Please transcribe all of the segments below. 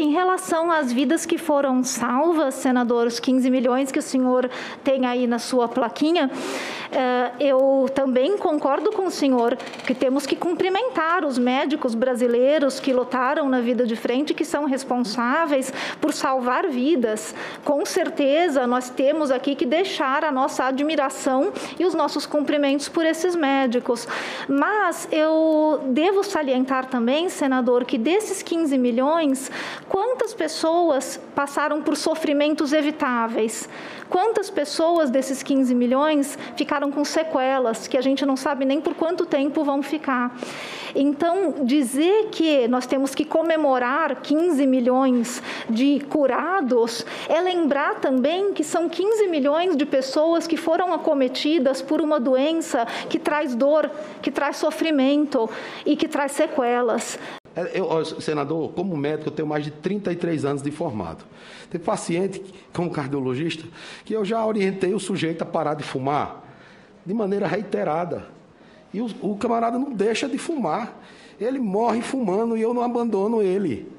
Em relação às vidas que foram salvas, senador, os 15 milhões que o senhor tem aí na sua plaquinha, eu também concordo com o senhor que temos que cumprimentar os médicos brasileiros que lutaram na vida de frente, que são responsáveis por salvar vidas. Com certeza, nós temos aqui que deixar a nossa admiração e os nossos cumprimentos por esses médicos. Mas eu devo salientar também, senador, que desses 15 milhões, Quantas pessoas passaram por sofrimentos evitáveis? Quantas pessoas desses 15 milhões ficaram com sequelas que a gente não sabe nem por quanto tempo vão ficar? Então, dizer que nós temos que comemorar 15 milhões de curados é lembrar também que são 15 milhões de pessoas que foram acometidas por uma doença que traz dor, que traz sofrimento e que traz sequelas. É, eu, senador, como médico, eu tenho mais de 33 anos de formado. Tem paciente, como cardiologista, que eu já orientei o sujeito a parar de fumar de maneira reiterada. E o, o camarada não deixa de fumar. Ele morre fumando e eu não abandono ele.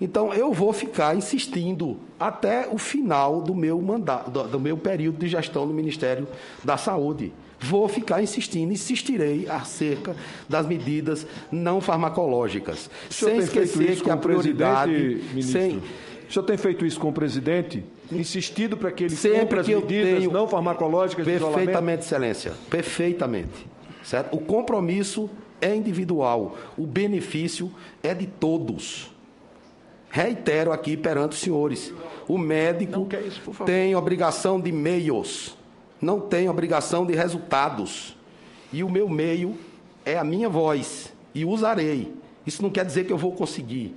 Então eu vou ficar insistindo até o final do meu mandato, do, do meu período de gestão no Ministério da Saúde vou ficar insistindo, insistirei acerca das medidas não farmacológicas. Sem esquecer que a prioridade. Sem... O senhor tem feito isso com o presidente? Insistido para que ele Sempre cumpra as medidas não farmacológicas Perfeitamente, Excelência. Perfeitamente. Certo? O compromisso é individual. O benefício é de todos. Reitero aqui perante os senhores. O médico isso, tem obrigação de meios não tem obrigação de resultados. E o meu meio é a minha voz e usarei. Isso não quer dizer que eu vou conseguir.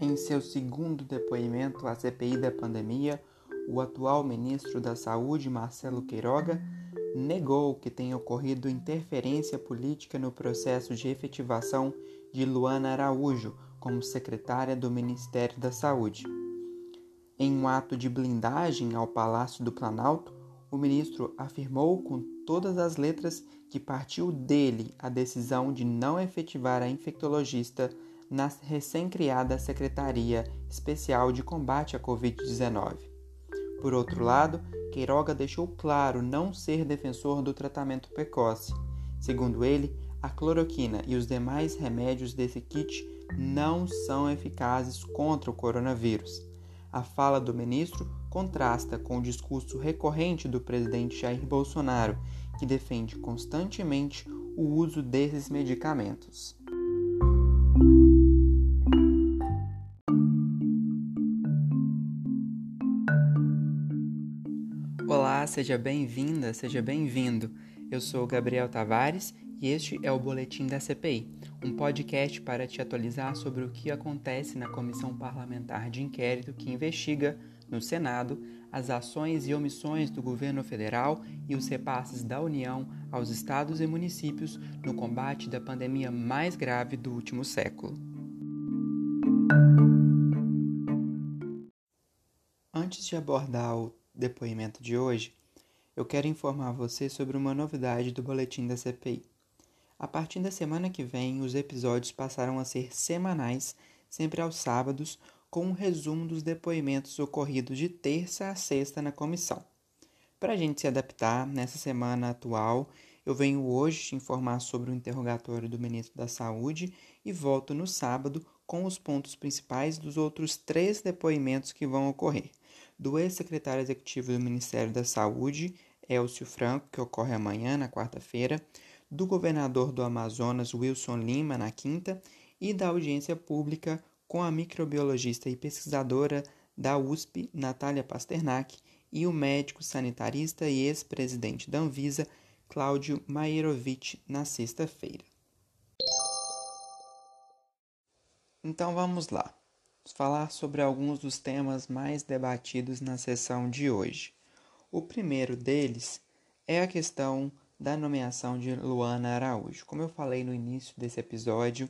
Em seu segundo depoimento à CPI da pandemia, o atual ministro da Saúde, Marcelo Queiroga, negou que tenha ocorrido interferência política no processo de efetivação de Luana Araújo como secretária do Ministério da Saúde. Em um ato de blindagem ao Palácio do Planalto, o ministro afirmou com todas as letras que partiu dele a decisão de não efetivar a infectologista na recém-criada Secretaria Especial de Combate à Covid-19. Por outro lado, Queiroga deixou claro não ser defensor do tratamento precoce. Segundo ele, a cloroquina e os demais remédios desse kit não são eficazes contra o coronavírus. A fala do ministro contrasta com o discurso recorrente do presidente Jair Bolsonaro, que defende constantemente o uso desses medicamentos. Olá, seja bem-vinda, seja bem-vindo. Eu sou Gabriel Tavares e este é o Boletim da CPI, um podcast para te atualizar sobre o que acontece na Comissão Parlamentar de Inquérito que investiga, no Senado, as ações e omissões do governo federal e os repasses da União aos estados e municípios no combate da pandemia mais grave do último século. Antes de abordar o depoimento de hoje, eu quero informar você sobre uma novidade do boletim da CPI. A partir da semana que vem, os episódios passarão a ser semanais, sempre aos sábados, com um resumo dos depoimentos ocorridos de terça a sexta na comissão. Para a gente se adaptar, nessa semana atual, eu venho hoje te informar sobre o interrogatório do ministro da Saúde e volto no sábado com os pontos principais dos outros três depoimentos que vão ocorrer. Do ex-secretário executivo do Ministério da Saúde, Elcio Franco, que ocorre amanhã, na quarta-feira, do governador do Amazonas Wilson Lima na quinta e da audiência pública com a microbiologista e pesquisadora da USP Natália Pasternak e o médico sanitarista e ex-presidente da Anvisa Cláudio Maierovitch na sexta-feira. Então vamos lá, vamos falar sobre alguns dos temas mais debatidos na sessão de hoje. O primeiro deles é a questão da nomeação de Luana Araújo. Como eu falei no início desse episódio,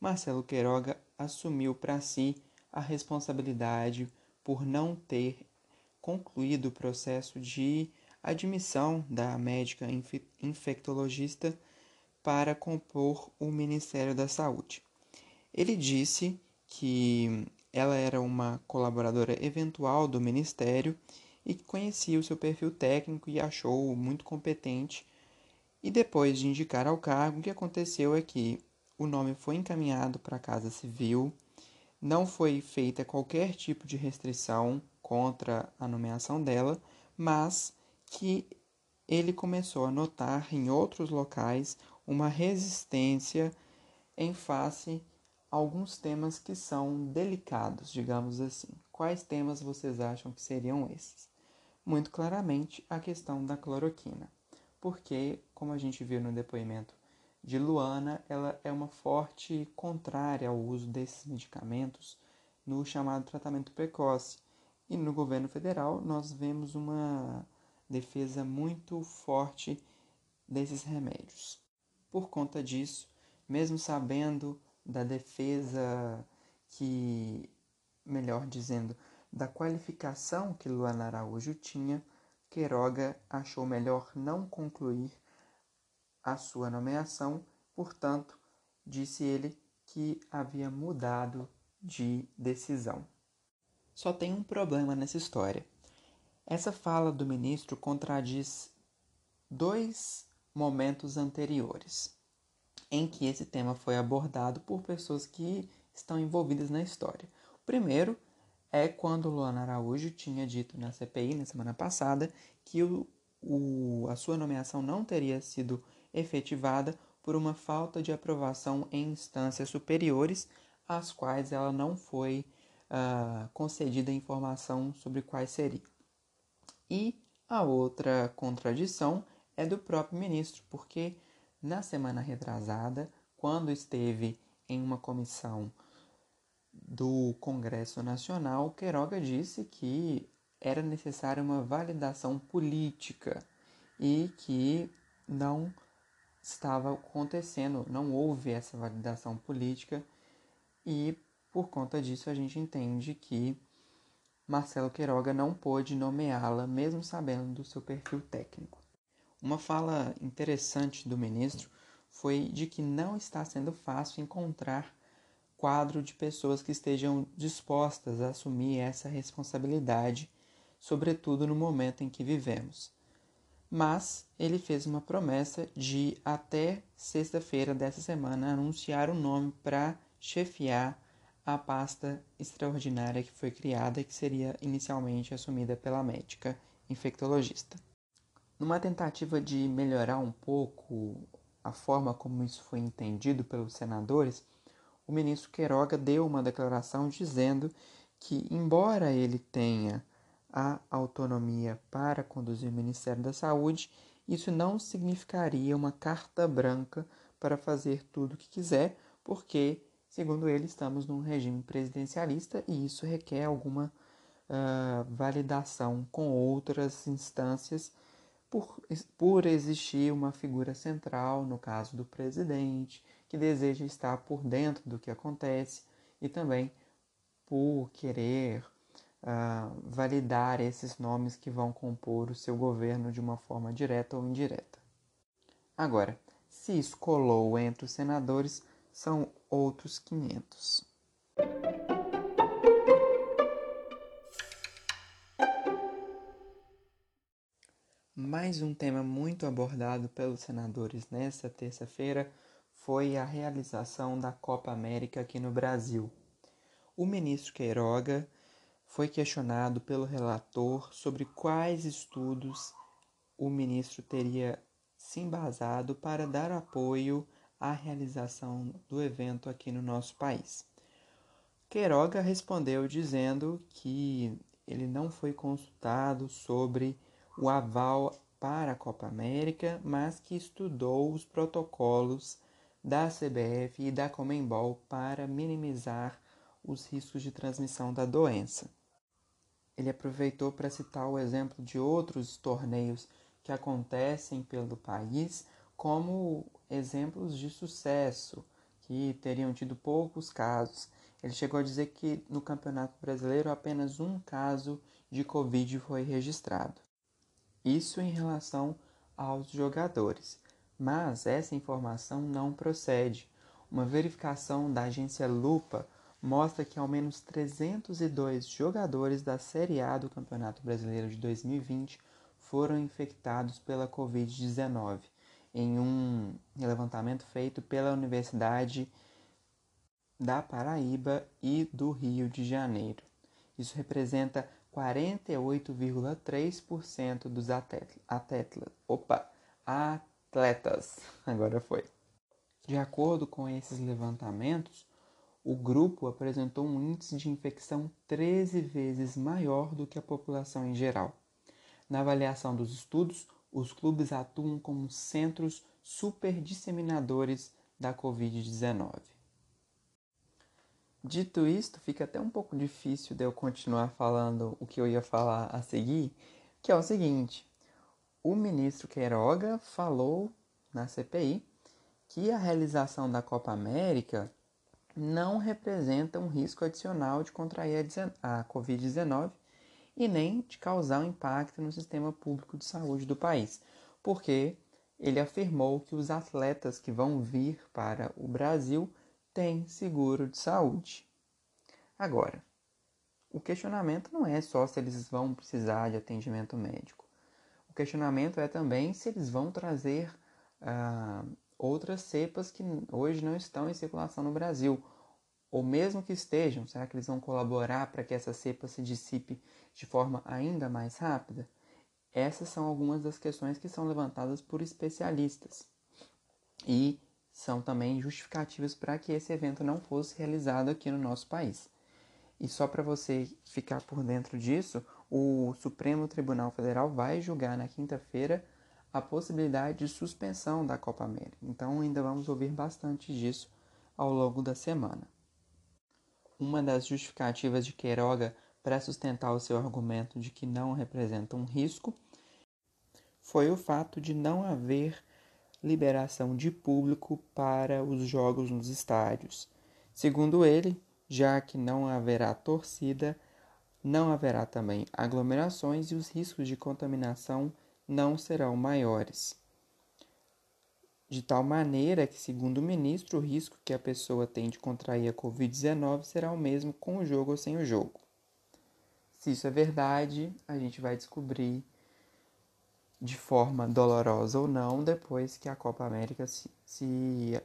Marcelo Queiroga assumiu para si a responsabilidade por não ter concluído o processo de admissão da médica infectologista para compor o Ministério da Saúde. Ele disse que ela era uma colaboradora eventual do Ministério e conhecia o seu perfil técnico e achou muito competente. E depois de indicar ao cargo, o que aconteceu é que o nome foi encaminhado para a Casa Civil, não foi feita qualquer tipo de restrição contra a nomeação dela, mas que ele começou a notar em outros locais uma resistência em face a alguns temas que são delicados, digamos assim. Quais temas vocês acham que seriam esses? Muito claramente a questão da cloroquina, porque, como a gente viu no depoimento de Luana, ela é uma forte contrária ao uso desses medicamentos no chamado tratamento precoce. E no governo federal nós vemos uma defesa muito forte desses remédios. Por conta disso, mesmo sabendo da defesa que, melhor dizendo, da qualificação que Luana Araújo tinha, Queiroga achou melhor não concluir a sua nomeação, portanto, disse ele que havia mudado de decisão. Só tem um problema nessa história. Essa fala do ministro contradiz dois momentos anteriores em que esse tema foi abordado por pessoas que estão envolvidas na história. O primeiro é quando Luana Araújo tinha dito na CPI na semana passada que o, o, a sua nomeação não teria sido efetivada por uma falta de aprovação em instâncias superiores, às quais ela não foi uh, concedida informação sobre quais seriam. E a outra contradição é do próprio ministro, porque na semana retrasada, quando esteve em uma comissão do Congresso Nacional, Queiroga disse que era necessária uma validação política e que não estava acontecendo, não houve essa validação política e por conta disso a gente entende que Marcelo Queiroga não pôde nomeá-la, mesmo sabendo do seu perfil técnico. Uma fala interessante do ministro foi de que não está sendo fácil encontrar quadro de pessoas que estejam dispostas a assumir essa responsabilidade, sobretudo no momento em que vivemos. Mas ele fez uma promessa de até sexta-feira dessa semana anunciar o um nome para chefiar a pasta extraordinária que foi criada, que seria inicialmente assumida pela médica infectologista. Numa tentativa de melhorar um pouco a forma como isso foi entendido pelos senadores, o ministro Queiroga deu uma declaração dizendo que, embora ele tenha a autonomia para conduzir o Ministério da Saúde, isso não significaria uma carta branca para fazer tudo o que quiser, porque Segundo ele, estamos num regime presidencialista e isso requer alguma uh, validação com outras instâncias por, por existir uma figura central, no caso do presidente, que deseja estar por dentro do que acontece e também por querer uh, validar esses nomes que vão compor o seu governo de uma forma direta ou indireta. Agora, se isso colou entre os senadores, são outros 500. Mais um tema muito abordado pelos senadores nesta terça-feira foi a realização da Copa América aqui no Brasil. O ministro Queiroga foi questionado pelo relator sobre quais estudos o ministro teria se embasado para dar apoio a realização do evento aqui no nosso país. Queiroga respondeu dizendo que ele não foi consultado sobre o aval para a Copa América, mas que estudou os protocolos da CBF e da Comembol para minimizar os riscos de transmissão da doença. Ele aproveitou para citar o exemplo de outros torneios que acontecem pelo país, como exemplos de sucesso que teriam tido poucos casos. Ele chegou a dizer que no Campeonato Brasileiro apenas um caso de Covid foi registrado. Isso em relação aos jogadores. Mas essa informação não procede. Uma verificação da agência Lupa mostra que ao menos 302 jogadores da Série A do Campeonato Brasileiro de 2020 foram infectados pela Covid-19 em um levantamento feito pela Universidade da Paraíba e do Rio de Janeiro. Isso representa 48,3% dos atletas. Opa, atletas. Agora foi. De acordo com esses levantamentos, o grupo apresentou um índice de infecção 13 vezes maior do que a população em geral. Na avaliação dos estudos, os clubes atuam como centros superdisseminadores da Covid-19. Dito isto, fica até um pouco difícil de eu continuar falando o que eu ia falar a seguir, que é o seguinte: o ministro Queiroga falou na CPI que a realização da Copa América não representa um risco adicional de contrair a Covid-19 e nem de causar um impacto no sistema público de saúde do país, porque ele afirmou que os atletas que vão vir para o Brasil têm seguro de saúde. Agora, o questionamento não é só se eles vão precisar de atendimento médico. O questionamento é também se eles vão trazer uh, outras cepas que hoje não estão em circulação no Brasil. Ou mesmo que estejam, será que eles vão colaborar para que essa cepa se dissipe de forma ainda mais rápida? Essas são algumas das questões que são levantadas por especialistas e são também justificativas para que esse evento não fosse realizado aqui no nosso país. E só para você ficar por dentro disso, o Supremo Tribunal Federal vai julgar na quinta-feira a possibilidade de suspensão da Copa América. Então ainda vamos ouvir bastante disso ao longo da semana. Uma das justificativas de Queiroga para sustentar o seu argumento de que não representa um risco foi o fato de não haver liberação de público para os jogos nos estádios. Segundo ele, já que não haverá torcida, não haverá também aglomerações e os riscos de contaminação não serão maiores. De tal maneira que, segundo o ministro, o risco que a pessoa tem de contrair a Covid-19 será o mesmo com o jogo ou sem o jogo. Se isso é verdade, a gente vai descobrir de forma dolorosa ou não, depois que a Copa América se, se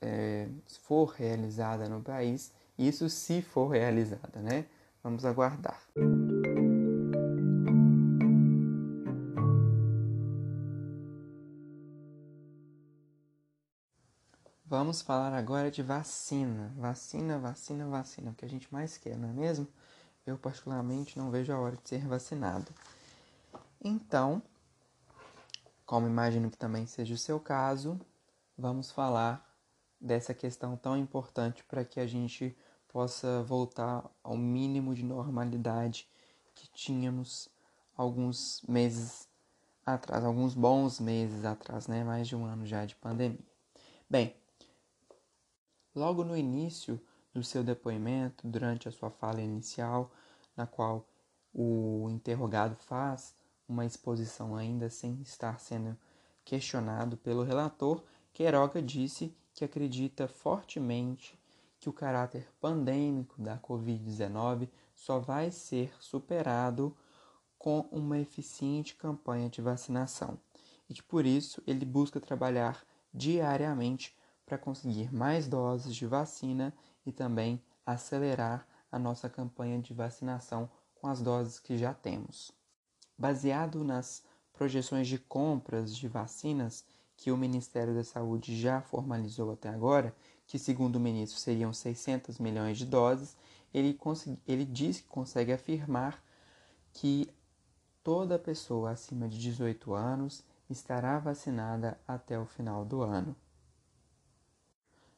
é, for realizada no país, isso se for realizada, né? Vamos aguardar. Vamos falar agora de vacina. Vacina, vacina, vacina. O que a gente mais quer, não é mesmo? Eu, particularmente, não vejo a hora de ser vacinado. Então, como imagino que também seja o seu caso, vamos falar dessa questão tão importante para que a gente possa voltar ao mínimo de normalidade que tínhamos alguns meses atrás, alguns bons meses atrás, né? Mais de um ano já de pandemia. Bem, logo no início do seu depoimento, durante a sua fala inicial, na qual o interrogado faz uma exposição ainda sem estar sendo questionado pelo relator, Queiroga disse que acredita fortemente que o caráter pandêmico da Covid-19 só vai ser superado com uma eficiente campanha de vacinação e que por isso ele busca trabalhar diariamente para conseguir mais doses de vacina e também acelerar a nossa campanha de vacinação com as doses que já temos. Baseado nas projeções de compras de vacinas que o Ministério da Saúde já formalizou até agora, que segundo o ministro seriam 600 milhões de doses, ele, ele diz que consegue afirmar que toda pessoa acima de 18 anos estará vacinada até o final do ano.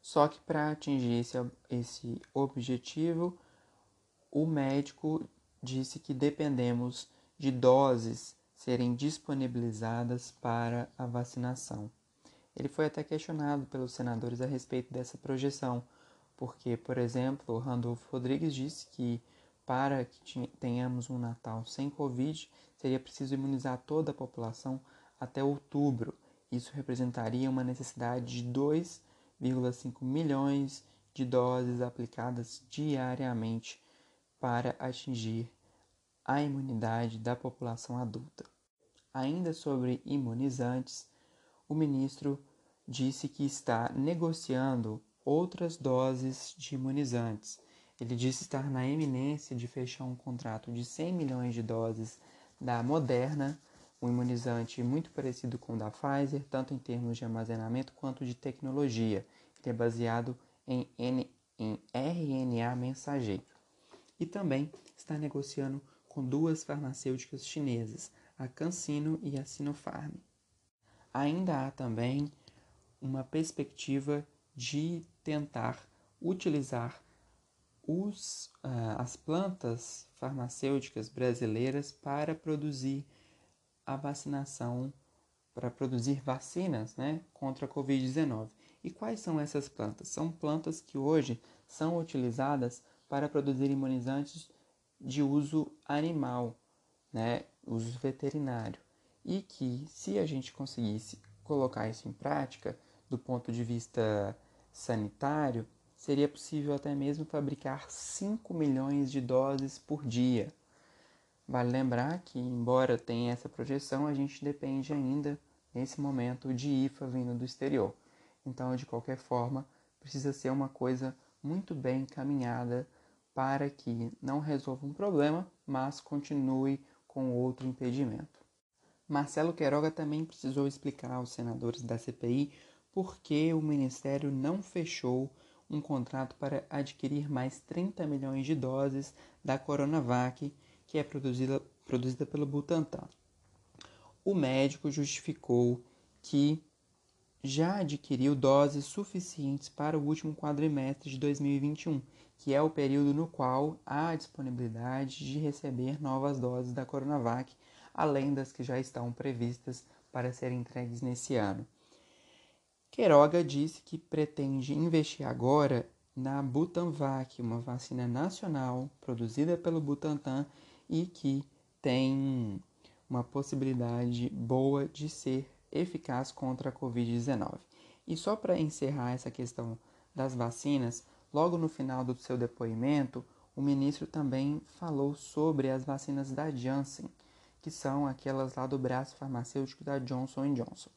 Só que para atingir esse, esse objetivo, o médico disse que dependemos de doses serem disponibilizadas para a vacinação. Ele foi até questionado pelos senadores a respeito dessa projeção, porque, por exemplo, Randolfo Rodrigues disse que para que tenhamos um Natal sem Covid, seria preciso imunizar toda a população até outubro. Isso representaria uma necessidade de 2,5 milhões de doses aplicadas diariamente para atingir a imunidade da população adulta. Ainda sobre imunizantes, o ministro disse que está negociando outras doses de imunizantes. Ele disse estar na eminência de fechar um contrato de 100 milhões de doses da Moderna, um imunizante muito parecido com o da Pfizer, tanto em termos de armazenamento quanto de tecnologia. Ele é baseado em, N, em RNA mensageiro. E também está negociando com duas farmacêuticas chinesas, a CanSino e a Sinopharm. Ainda há também uma perspectiva de tentar utilizar os, uh, as plantas farmacêuticas brasileiras para produzir a vacinação, para produzir vacinas né, contra a Covid-19. E quais são essas plantas? São plantas que hoje são utilizadas para produzir imunizantes de uso animal, né, uso veterinário. E que, se a gente conseguisse colocar isso em prática, do ponto de vista sanitário, seria possível até mesmo fabricar 5 milhões de doses por dia. Vale lembrar que, embora tenha essa projeção, a gente depende ainda, nesse momento, de IFA vindo do exterior. Então, de qualquer forma, precisa ser uma coisa muito bem encaminhada para que não resolva um problema, mas continue com outro impedimento. Marcelo Queiroga também precisou explicar aos senadores da CPI por que o Ministério não fechou um contrato para adquirir mais 30 milhões de doses da Coronavac, que é produzida, produzida pelo Butantan. O médico justificou que já adquiriu doses suficientes para o último quadrimestre de 2021, que é o período no qual há disponibilidade de receber novas doses da Coronavac, além das que já estão previstas para serem entregues nesse ano. Queiroga disse que pretende investir agora na Butanvac, uma vacina nacional produzida pelo Butantan e que tem uma possibilidade boa de ser eficaz contra a Covid-19. E só para encerrar essa questão das vacinas, logo no final do seu depoimento, o ministro também falou sobre as vacinas da Janssen, que são aquelas lá do braço farmacêutico da Johnson Johnson.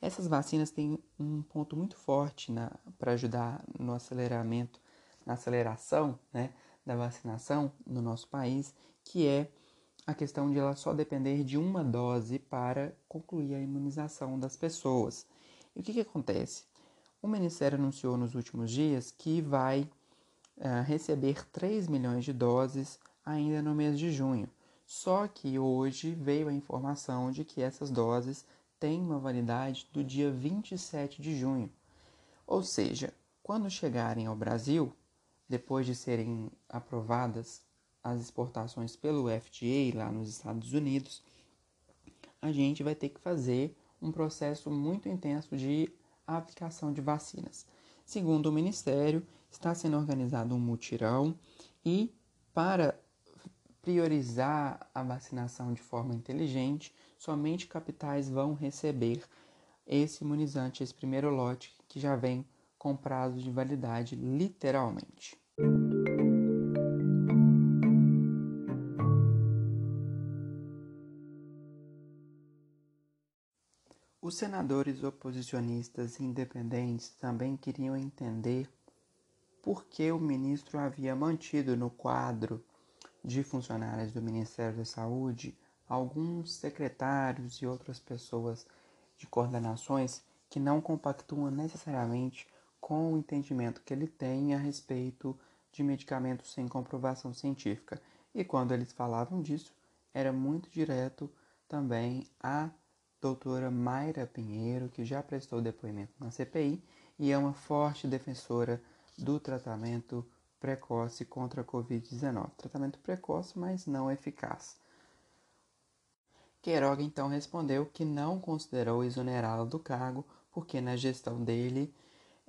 Essas vacinas têm um ponto muito forte para ajudar no aceleramento, na aceleração né, da vacinação no nosso país, que é a questão de ela só depender de uma dose para concluir a imunização das pessoas. E o que, que acontece? O Ministério anunciou nos últimos dias que vai uh, receber 3 milhões de doses ainda no mês de junho. Só que hoje veio a informação de que essas doses tem uma validade do dia 27 de junho. Ou seja, quando chegarem ao Brasil, depois de serem aprovadas as exportações pelo FDA lá nos Estados Unidos, a gente vai ter que fazer um processo muito intenso de aplicação de vacinas. Segundo o Ministério, está sendo organizado um mutirão e, para priorizar a vacinação de forma inteligente, somente capitais vão receber esse imunizante, esse primeiro lote, que já vem com prazo de validade, literalmente. Os senadores oposicionistas independentes também queriam entender por que o ministro havia mantido no quadro de funcionários do Ministério da Saúde alguns secretários e outras pessoas de coordenações que não compactuam necessariamente com o entendimento que ele tem a respeito de medicamentos sem comprovação científica. E quando eles falavam disso, era muito direto também a doutora Mayra Pinheiro, que já prestou depoimento na CPI e é uma forte defensora do tratamento precoce contra a Covid-19. Tratamento precoce, mas não eficaz. Queiroga então respondeu que não considerou exonerá-la do cargo porque na gestão dele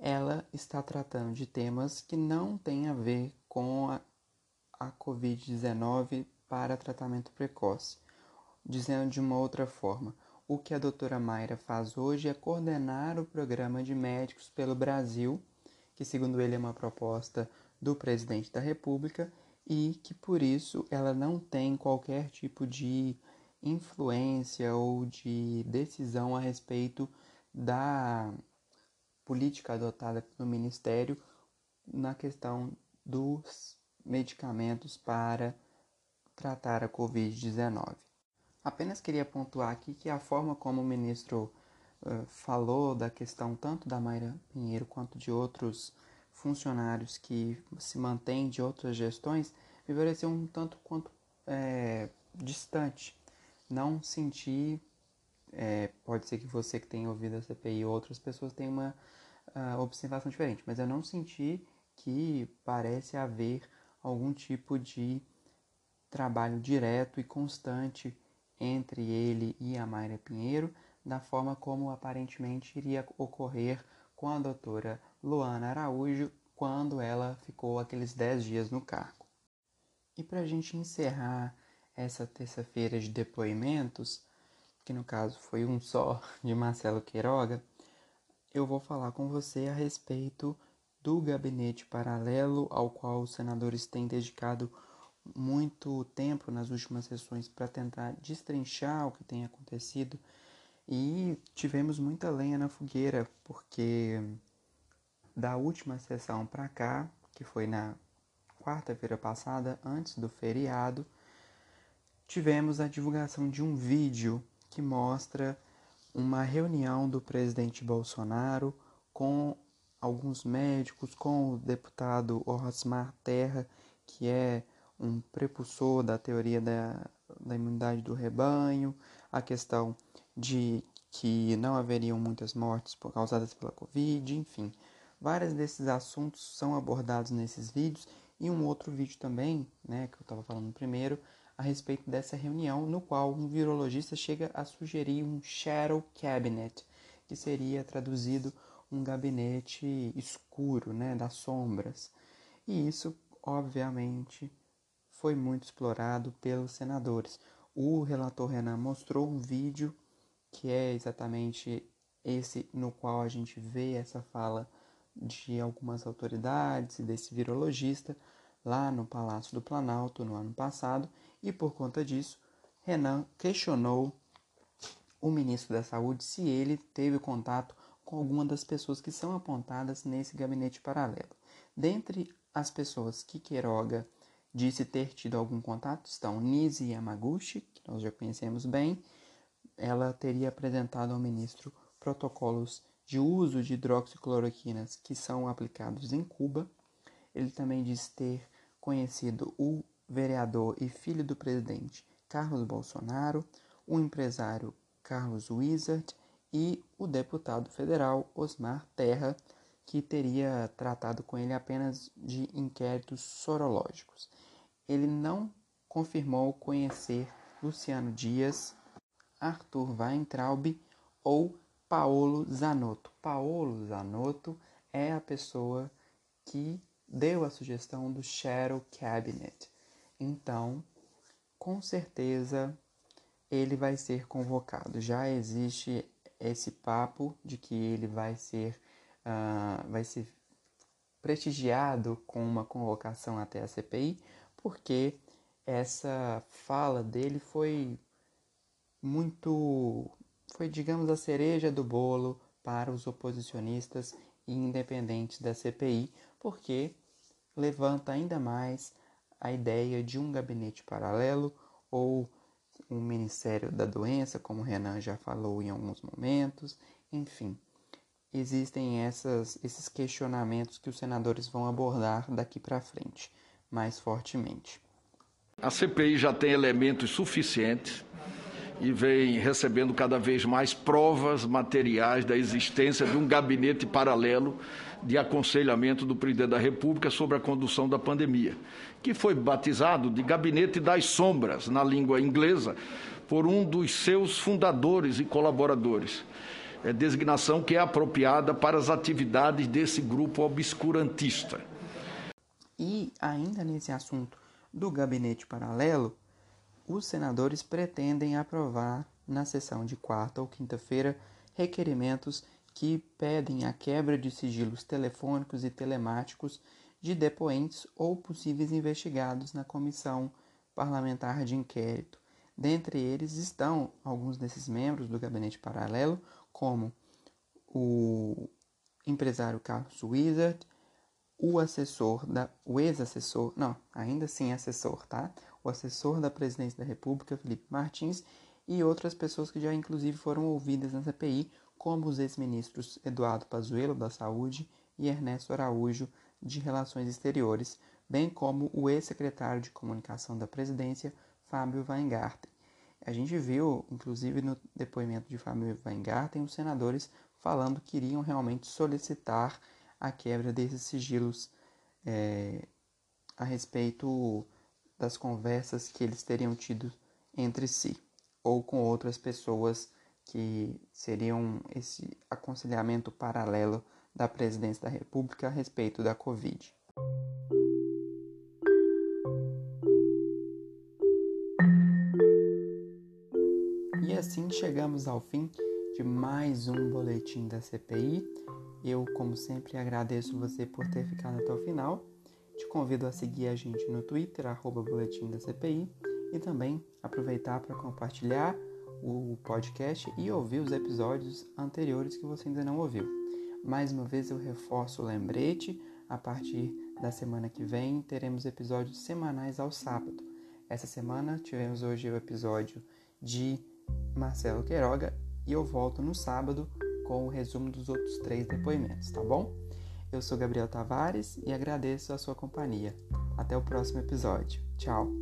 ela está tratando de temas que não têm a ver com a, a Covid-19 para tratamento precoce. dizendo de uma outra forma, o que a doutora Mayra faz hoje é coordenar o programa de médicos pelo Brasil, que, segundo ele, é uma proposta do presidente da República e que, por isso, ela não tem qualquer tipo de influência ou de decisão a respeito da política adotada pelo Ministério na questão dos medicamentos para tratar a Covid-19. Apenas queria pontuar aqui que a forma como o ministro uh, falou da questão tanto da Mayra Pinheiro quanto de outros funcionários que se mantêm de outras gestões me pareceu um tanto quanto é, distante. Não senti, é, pode ser que você que tenha ouvido a CPI ou outras pessoas tenham uma uh, observação diferente, mas eu não senti que parece haver algum tipo de trabalho direto e constante entre ele e a Mayra Pinheiro, da forma como aparentemente iria ocorrer com a doutora Luana Araújo quando ela ficou aqueles 10 dias no cargo. E para a gente encerrar essa terça-feira de depoimentos, que no caso foi um só de Marcelo Queiroga, eu vou falar com você a respeito do gabinete paralelo ao qual os senadores têm dedicado muito tempo nas últimas sessões para tentar destrinchar o que tem acontecido. E tivemos muita lenha na fogueira porque da última sessão para cá, que foi na quarta-feira passada, antes do feriado, tivemos a divulgação de um vídeo que mostra uma reunião do presidente Bolsonaro com alguns médicos, com o deputado Osmar Terra, que é um prepulsor da teoria da, da imunidade do rebanho, a questão de que não haveriam muitas mortes causadas pela Covid, enfim. Vários desses assuntos são abordados nesses vídeos e um outro vídeo também, né, que eu estava falando primeiro, a respeito dessa reunião, no qual um virologista chega a sugerir um shadow cabinet, que seria traduzido um gabinete escuro, né, das sombras. E isso, obviamente, foi muito explorado pelos senadores. O relator Renan mostrou um vídeo que é exatamente esse no qual a gente vê essa fala de algumas autoridades e desse virologista lá no Palácio do Planalto no ano passado, e por conta disso, Renan questionou o ministro da Saúde se ele teve contato com alguma das pessoas que são apontadas nesse gabinete paralelo. Dentre as pessoas que Queiroga disse ter tido algum contato estão Nise Yamaguchi, que nós já conhecemos bem, ela teria apresentado ao ministro protocolos de uso de hidroxicloroquinas que são aplicados em Cuba. Ele também diz ter conhecido o vereador e filho do presidente Carlos Bolsonaro, o empresário Carlos Wizard e o deputado federal Osmar Terra, que teria tratado com ele apenas de inquéritos sorológicos. Ele não confirmou conhecer Luciano Dias, Arthur Weintraub ou Paolo Zanotto. Paolo Zanotto é a pessoa que deu a sugestão do Shadow Cabinet. Então, com certeza ele vai ser convocado. Já existe esse papo de que ele vai ser, uh, vai ser prestigiado com uma convocação até a CPI, porque essa fala dele foi muito foi, digamos, a cereja do bolo para os oposicionistas e independentes da CPI, porque levanta ainda mais a ideia de um gabinete paralelo ou um Ministério da Doença, como Renan já falou em alguns momentos, enfim. Existem essas, esses questionamentos que os senadores vão abordar daqui para frente, mais fortemente. A CPI já tem elementos suficientes e vem recebendo cada vez mais provas materiais da existência de um gabinete paralelo de aconselhamento do presidente da República sobre a condução da pandemia, que foi batizado de Gabinete das Sombras, na língua inglesa, por um dos seus fundadores e colaboradores. É designação que é apropriada para as atividades desse grupo obscurantista. E ainda nesse assunto do gabinete paralelo, os senadores pretendem aprovar na sessão de quarta ou quinta-feira requerimentos que pedem a quebra de sigilos telefônicos e telemáticos de depoentes ou possíveis investigados na comissão parlamentar de inquérito. Dentre eles estão alguns desses membros do gabinete paralelo, como o empresário Carlos Wizard, o assessor da o ex-assessor, não, ainda assim assessor, tá? O assessor da Presidência da República, Felipe Martins, e outras pessoas que já inclusive foram ouvidas na CPI, como os ex-ministros Eduardo Pazuello da Saúde e Ernesto Araújo de Relações Exteriores, bem como o ex-secretário de Comunicação da Presidência, Fábio Weingarten. A gente viu, inclusive no depoimento de Fábio Weingarten, os senadores falando que iriam realmente solicitar a quebra desses sigilos é, a respeito das conversas que eles teriam tido entre si ou com outras pessoas que seriam esse aconselhamento paralelo da presidência da República a respeito da Covid. E assim chegamos ao fim de mais um boletim da CPI. Eu, como sempre, agradeço você por ter ficado até o final. Te convido a seguir a gente no Twitter, arroba boletim da CPI, e também aproveitar para compartilhar o podcast e ouvir os episódios anteriores que você ainda não ouviu. Mais uma vez eu reforço o lembrete, a partir da semana que vem teremos episódios semanais ao sábado. Essa semana tivemos hoje o episódio de Marcelo Queiroga e eu volto no sábado com o resumo dos outros três depoimentos, tá bom? Eu sou Gabriel Tavares e agradeço a sua companhia. Até o próximo episódio. Tchau!